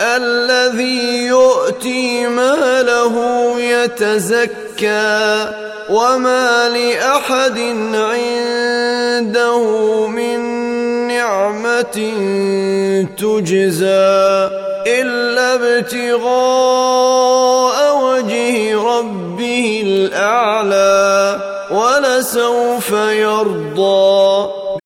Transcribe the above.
الذي يؤتي ماله يتزكى وما لأحد عنده من نعمة تجزى إلا ابتغاء وجه ربه الأعلى ولسوف يرضى